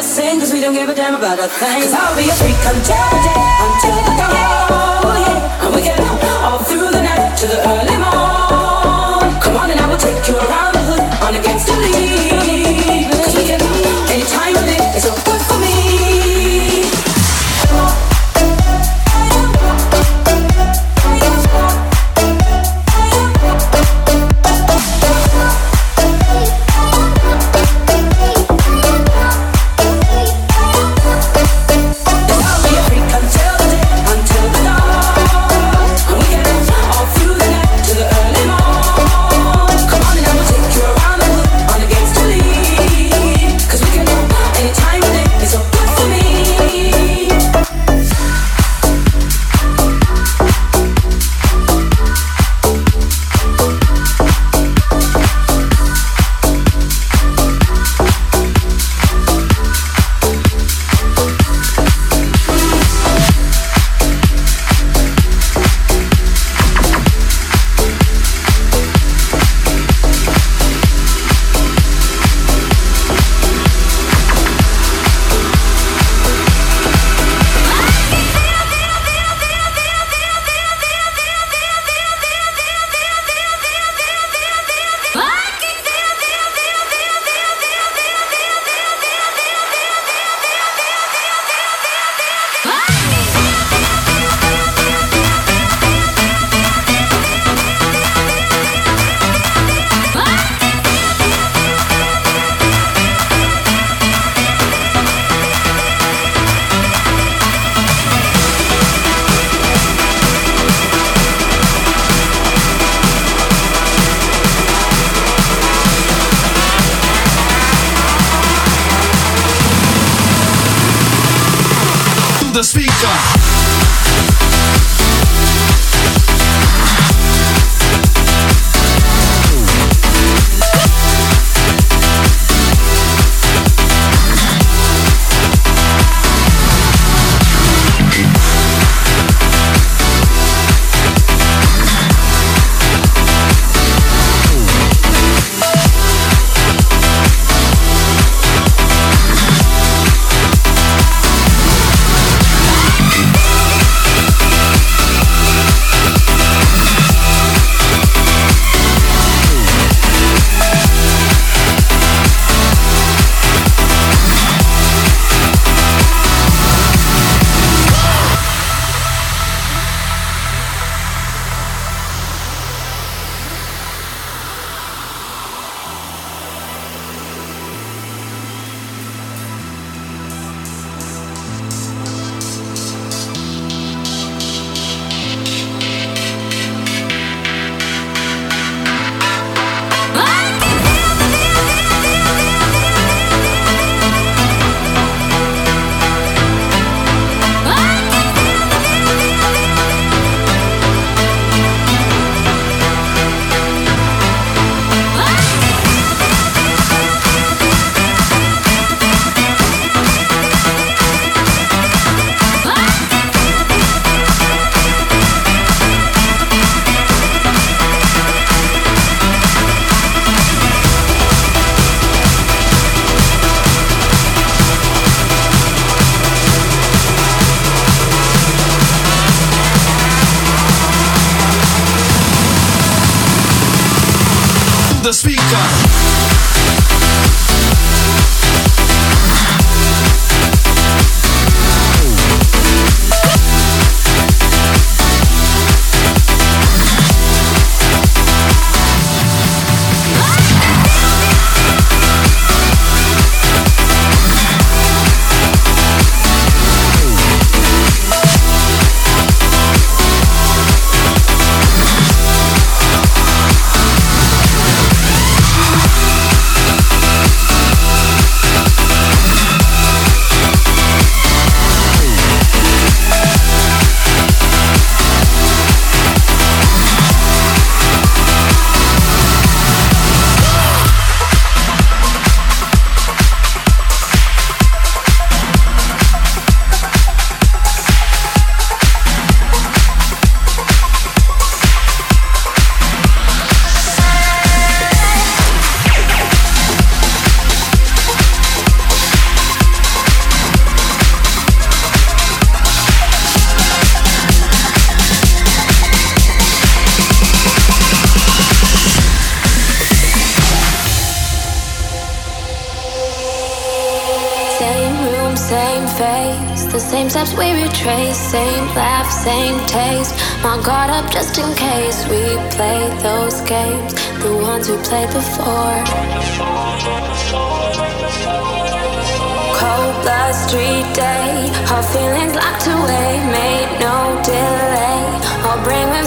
reminiscing cause we don't give a damn about a thing. Cause I'll be a freak until the day, until the dawn oh, yeah. And we can all through the night to the early morn. Come on and I will take you around the hood on against the lead. the speaker. same taste. My guard up just in case we play those games, the ones we played before. Cold blood street day, our feelings locked away, made no delay. I'll bring.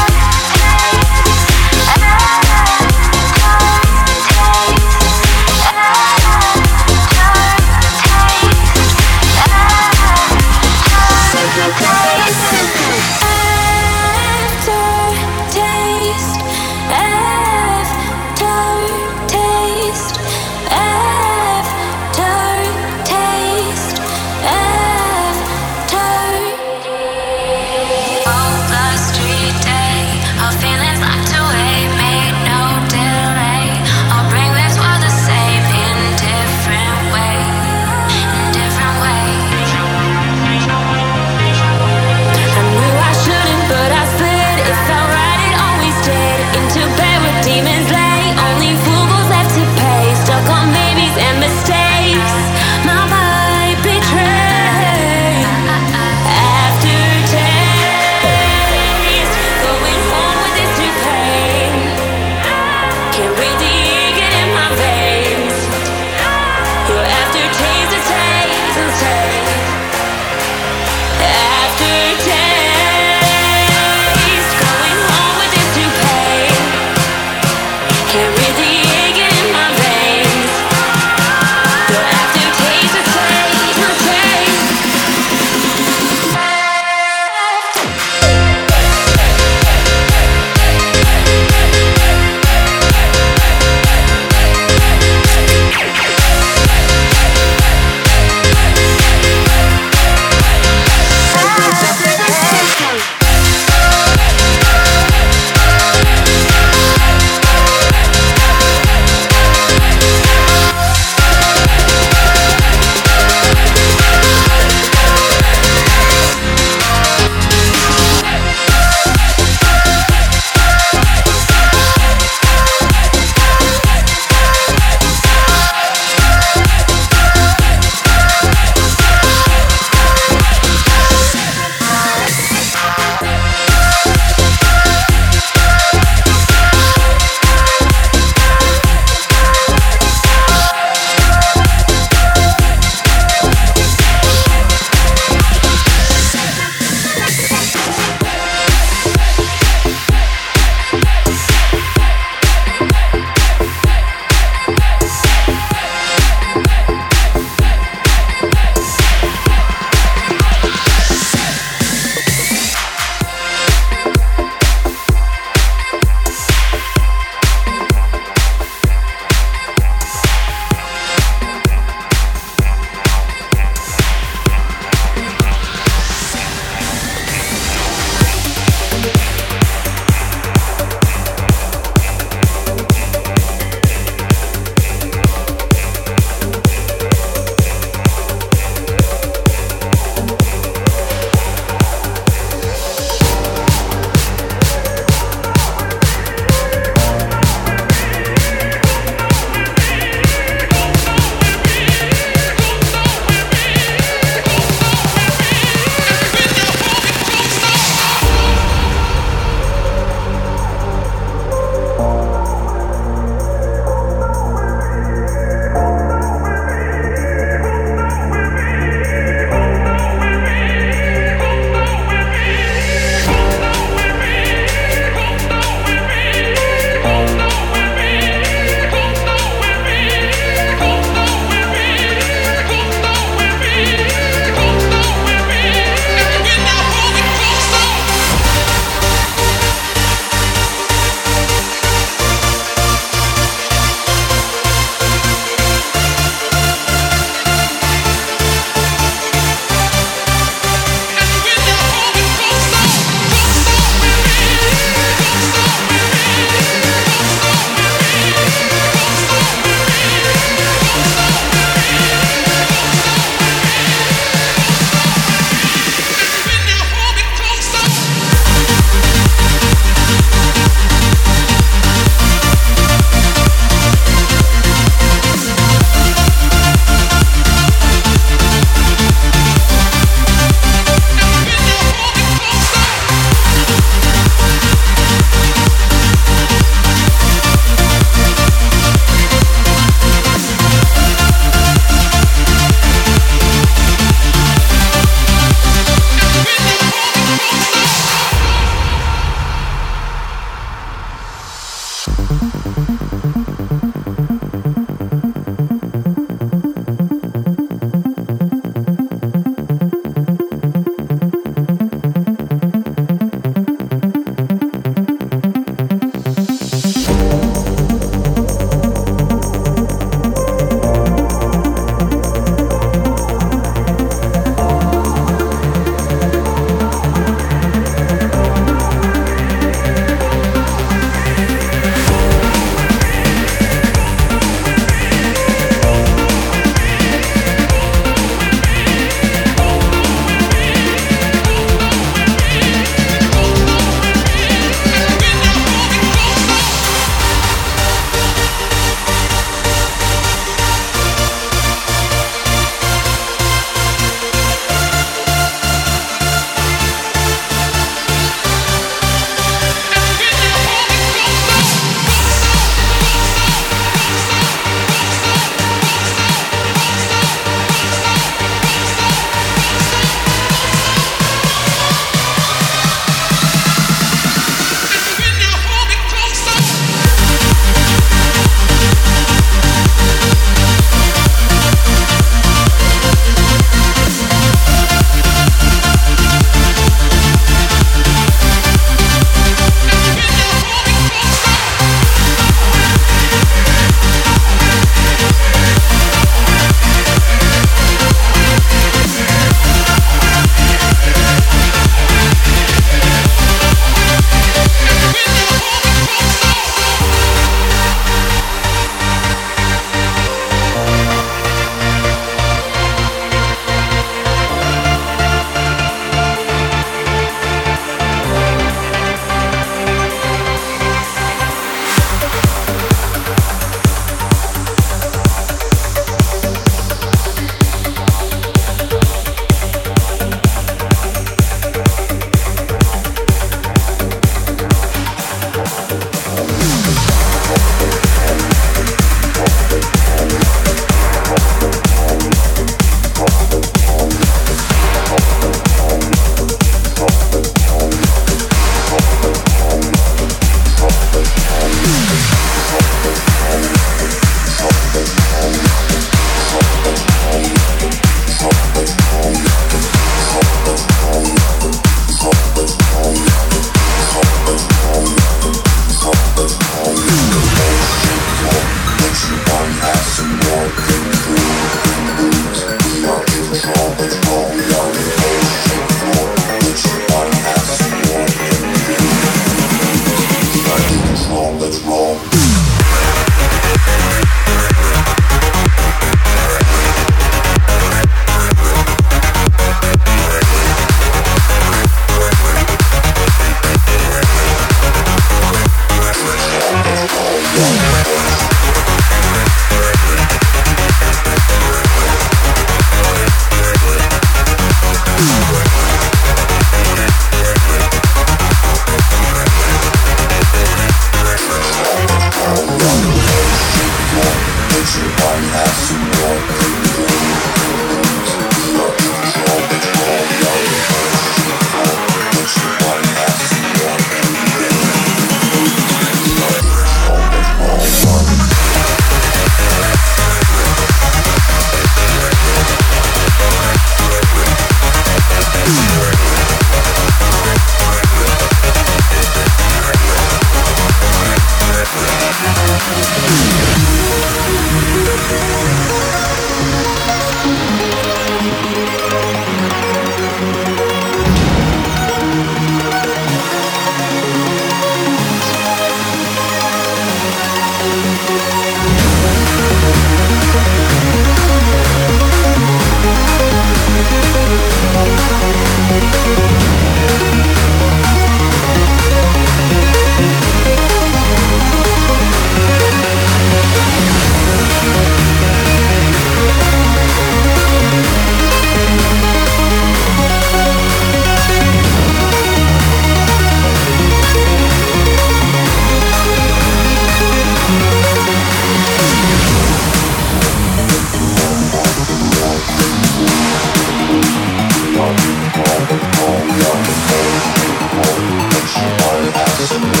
Just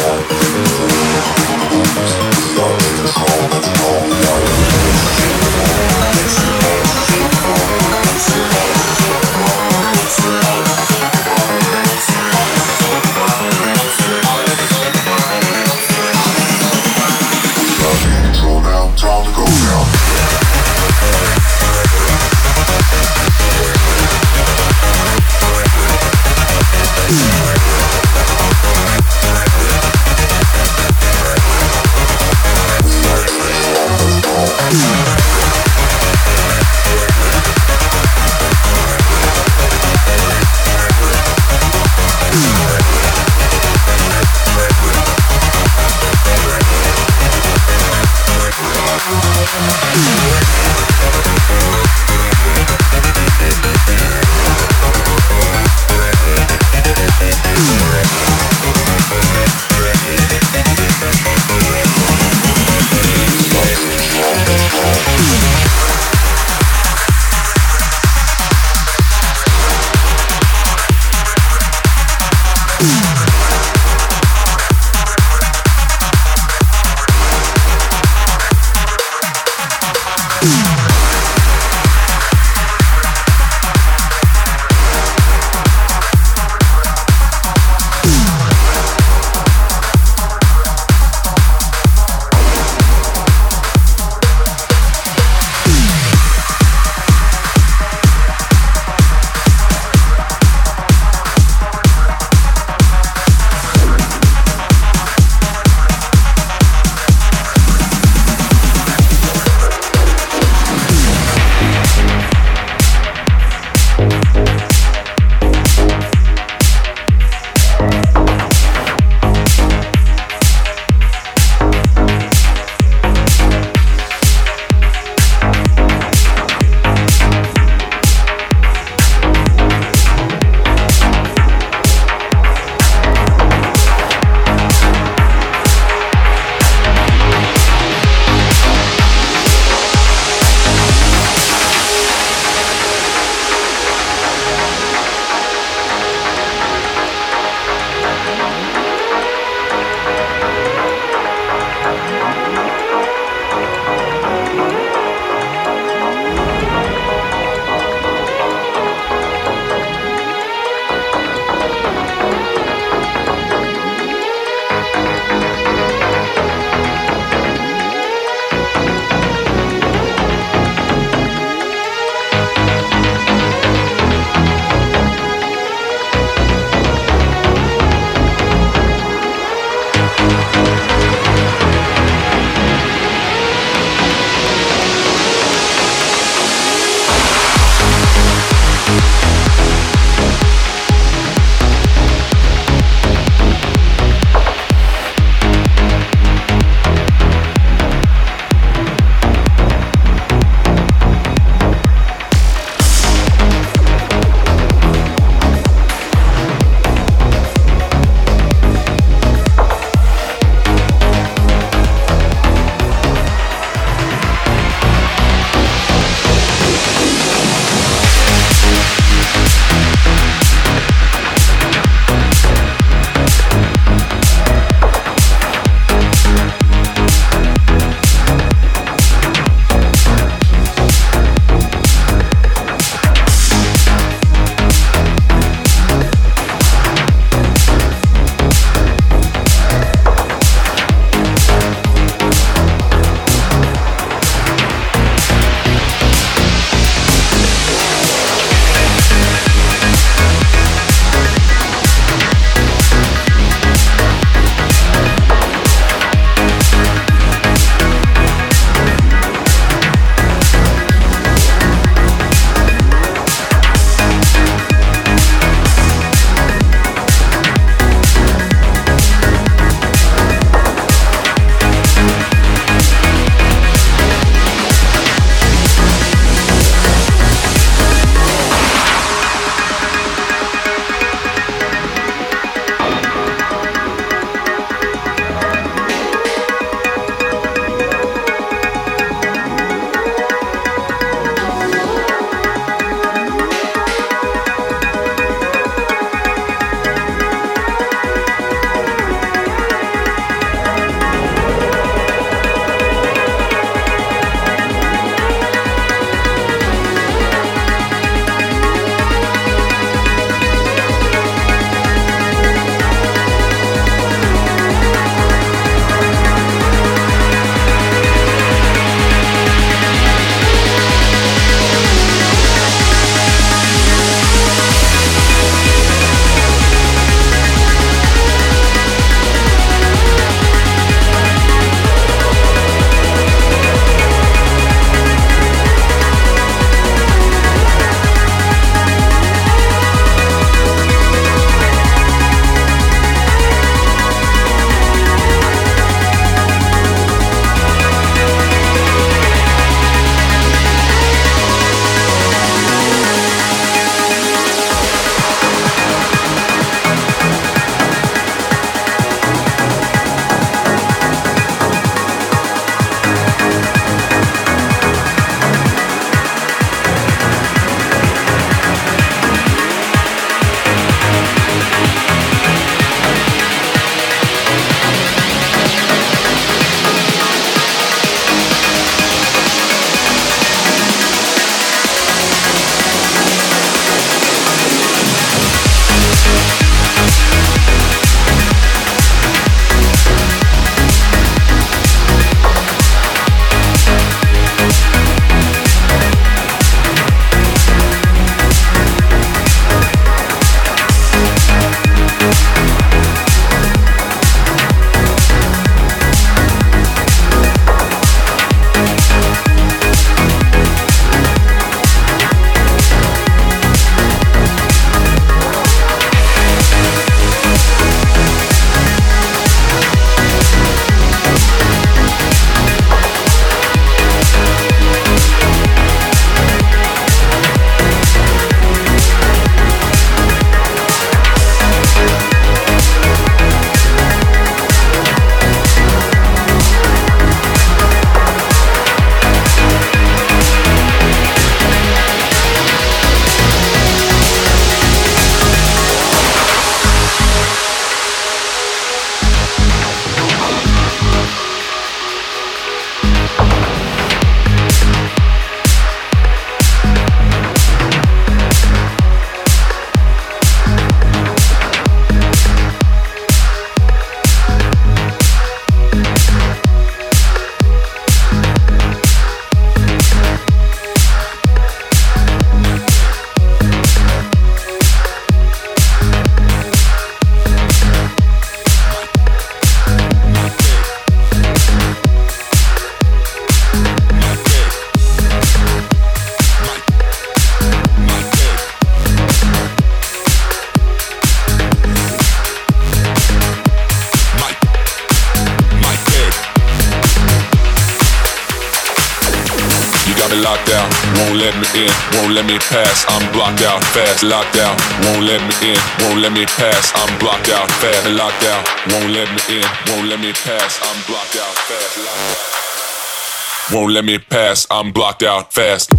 let me pass. I'm blocked out, fast, locked down, won't let me in, won't let me pass. I'm blocked out, fast, locked down, won't let me in, won't let me pass. I'm blocked out, fast, locked down. Won't let me pass, I'm blocked out fast.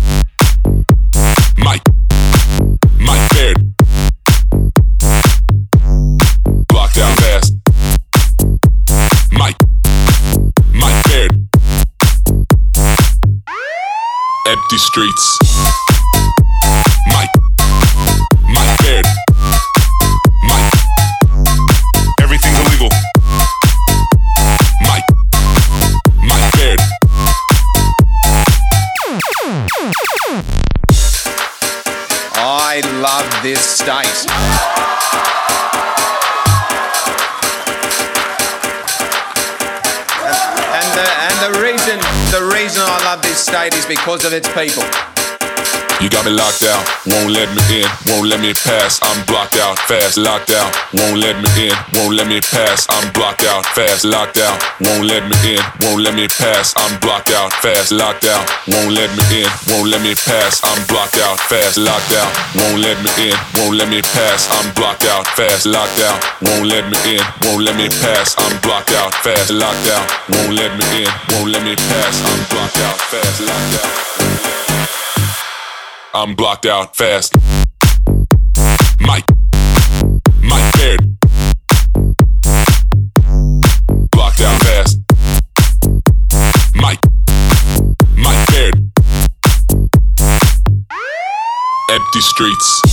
Mike, Mike Baird. Blocked out fast. Mike, Mike Baird. Empty streets. Love this state. And the, and the reason the reason I love this state is because of its people. You got me locked out, won't let me in, won't let me pass. I'm blocked out, fast, locked out, won't let me in, won't let me pass. I'm blocked out, fast, locked out, won't let me in, won't let me pass. I'm blocked out, fast, locked out, won't let me in, won't let me pass. I'm blocked out, fast, locked out, won't let me in, won't let me pass. I'm blocked out, fast, locked out, won't let me in, won't let me pass. I'm blocked out, fast, locked out, won't let me in, won't let me pass. I'm blocked out, fast, locked out. I'm blocked out fast. Mike, Mike Baird. Blocked out fast. Mike, Mike Baird. Empty streets.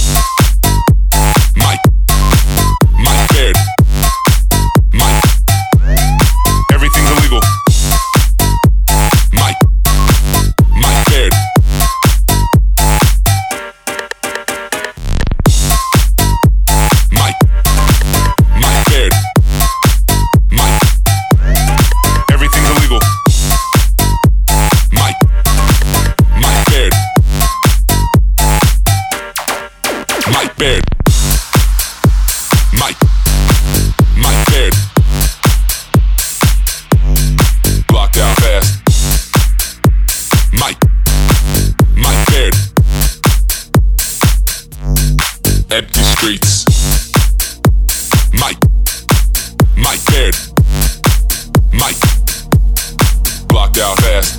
Baird. Mike, Mike Baird. Blocked out fast. Mike, Mike Baird. Empty streets. Mike, Mike Baird. Mike, blocked out fast.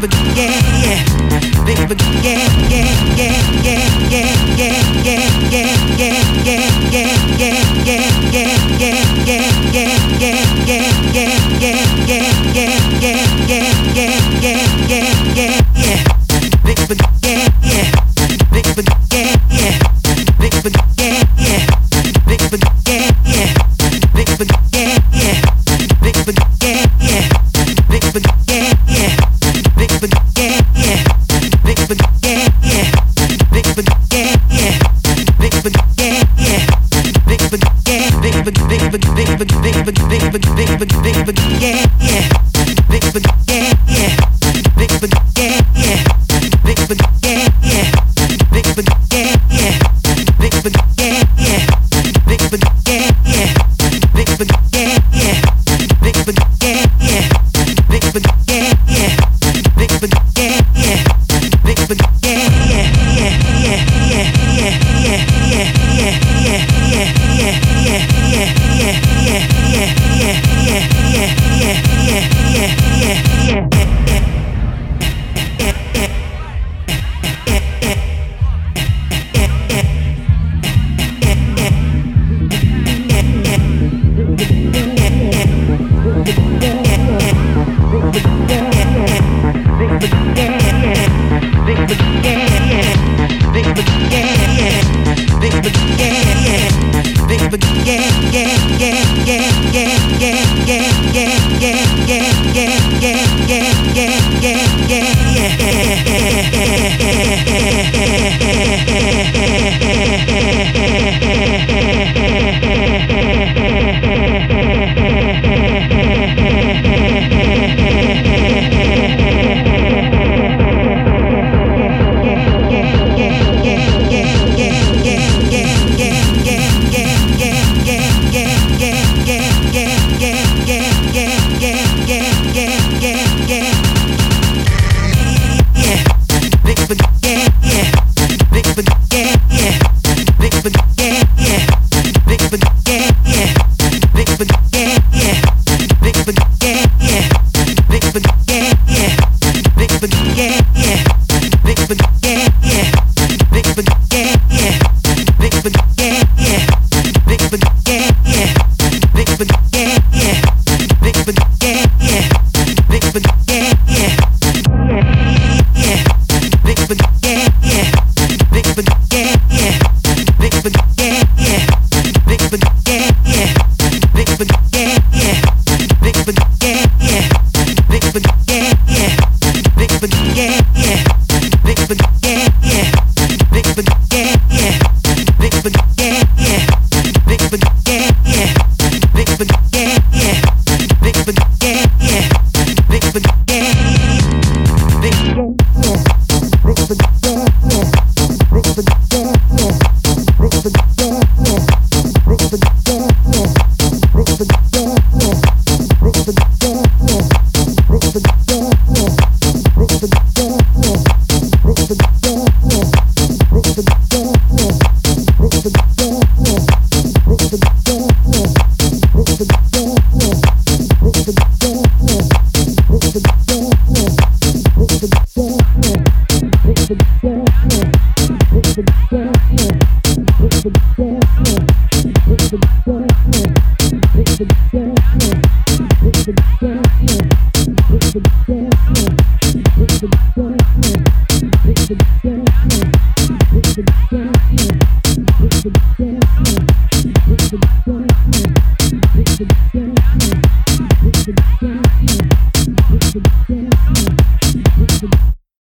baby, yeah, yeah, baby, yeah.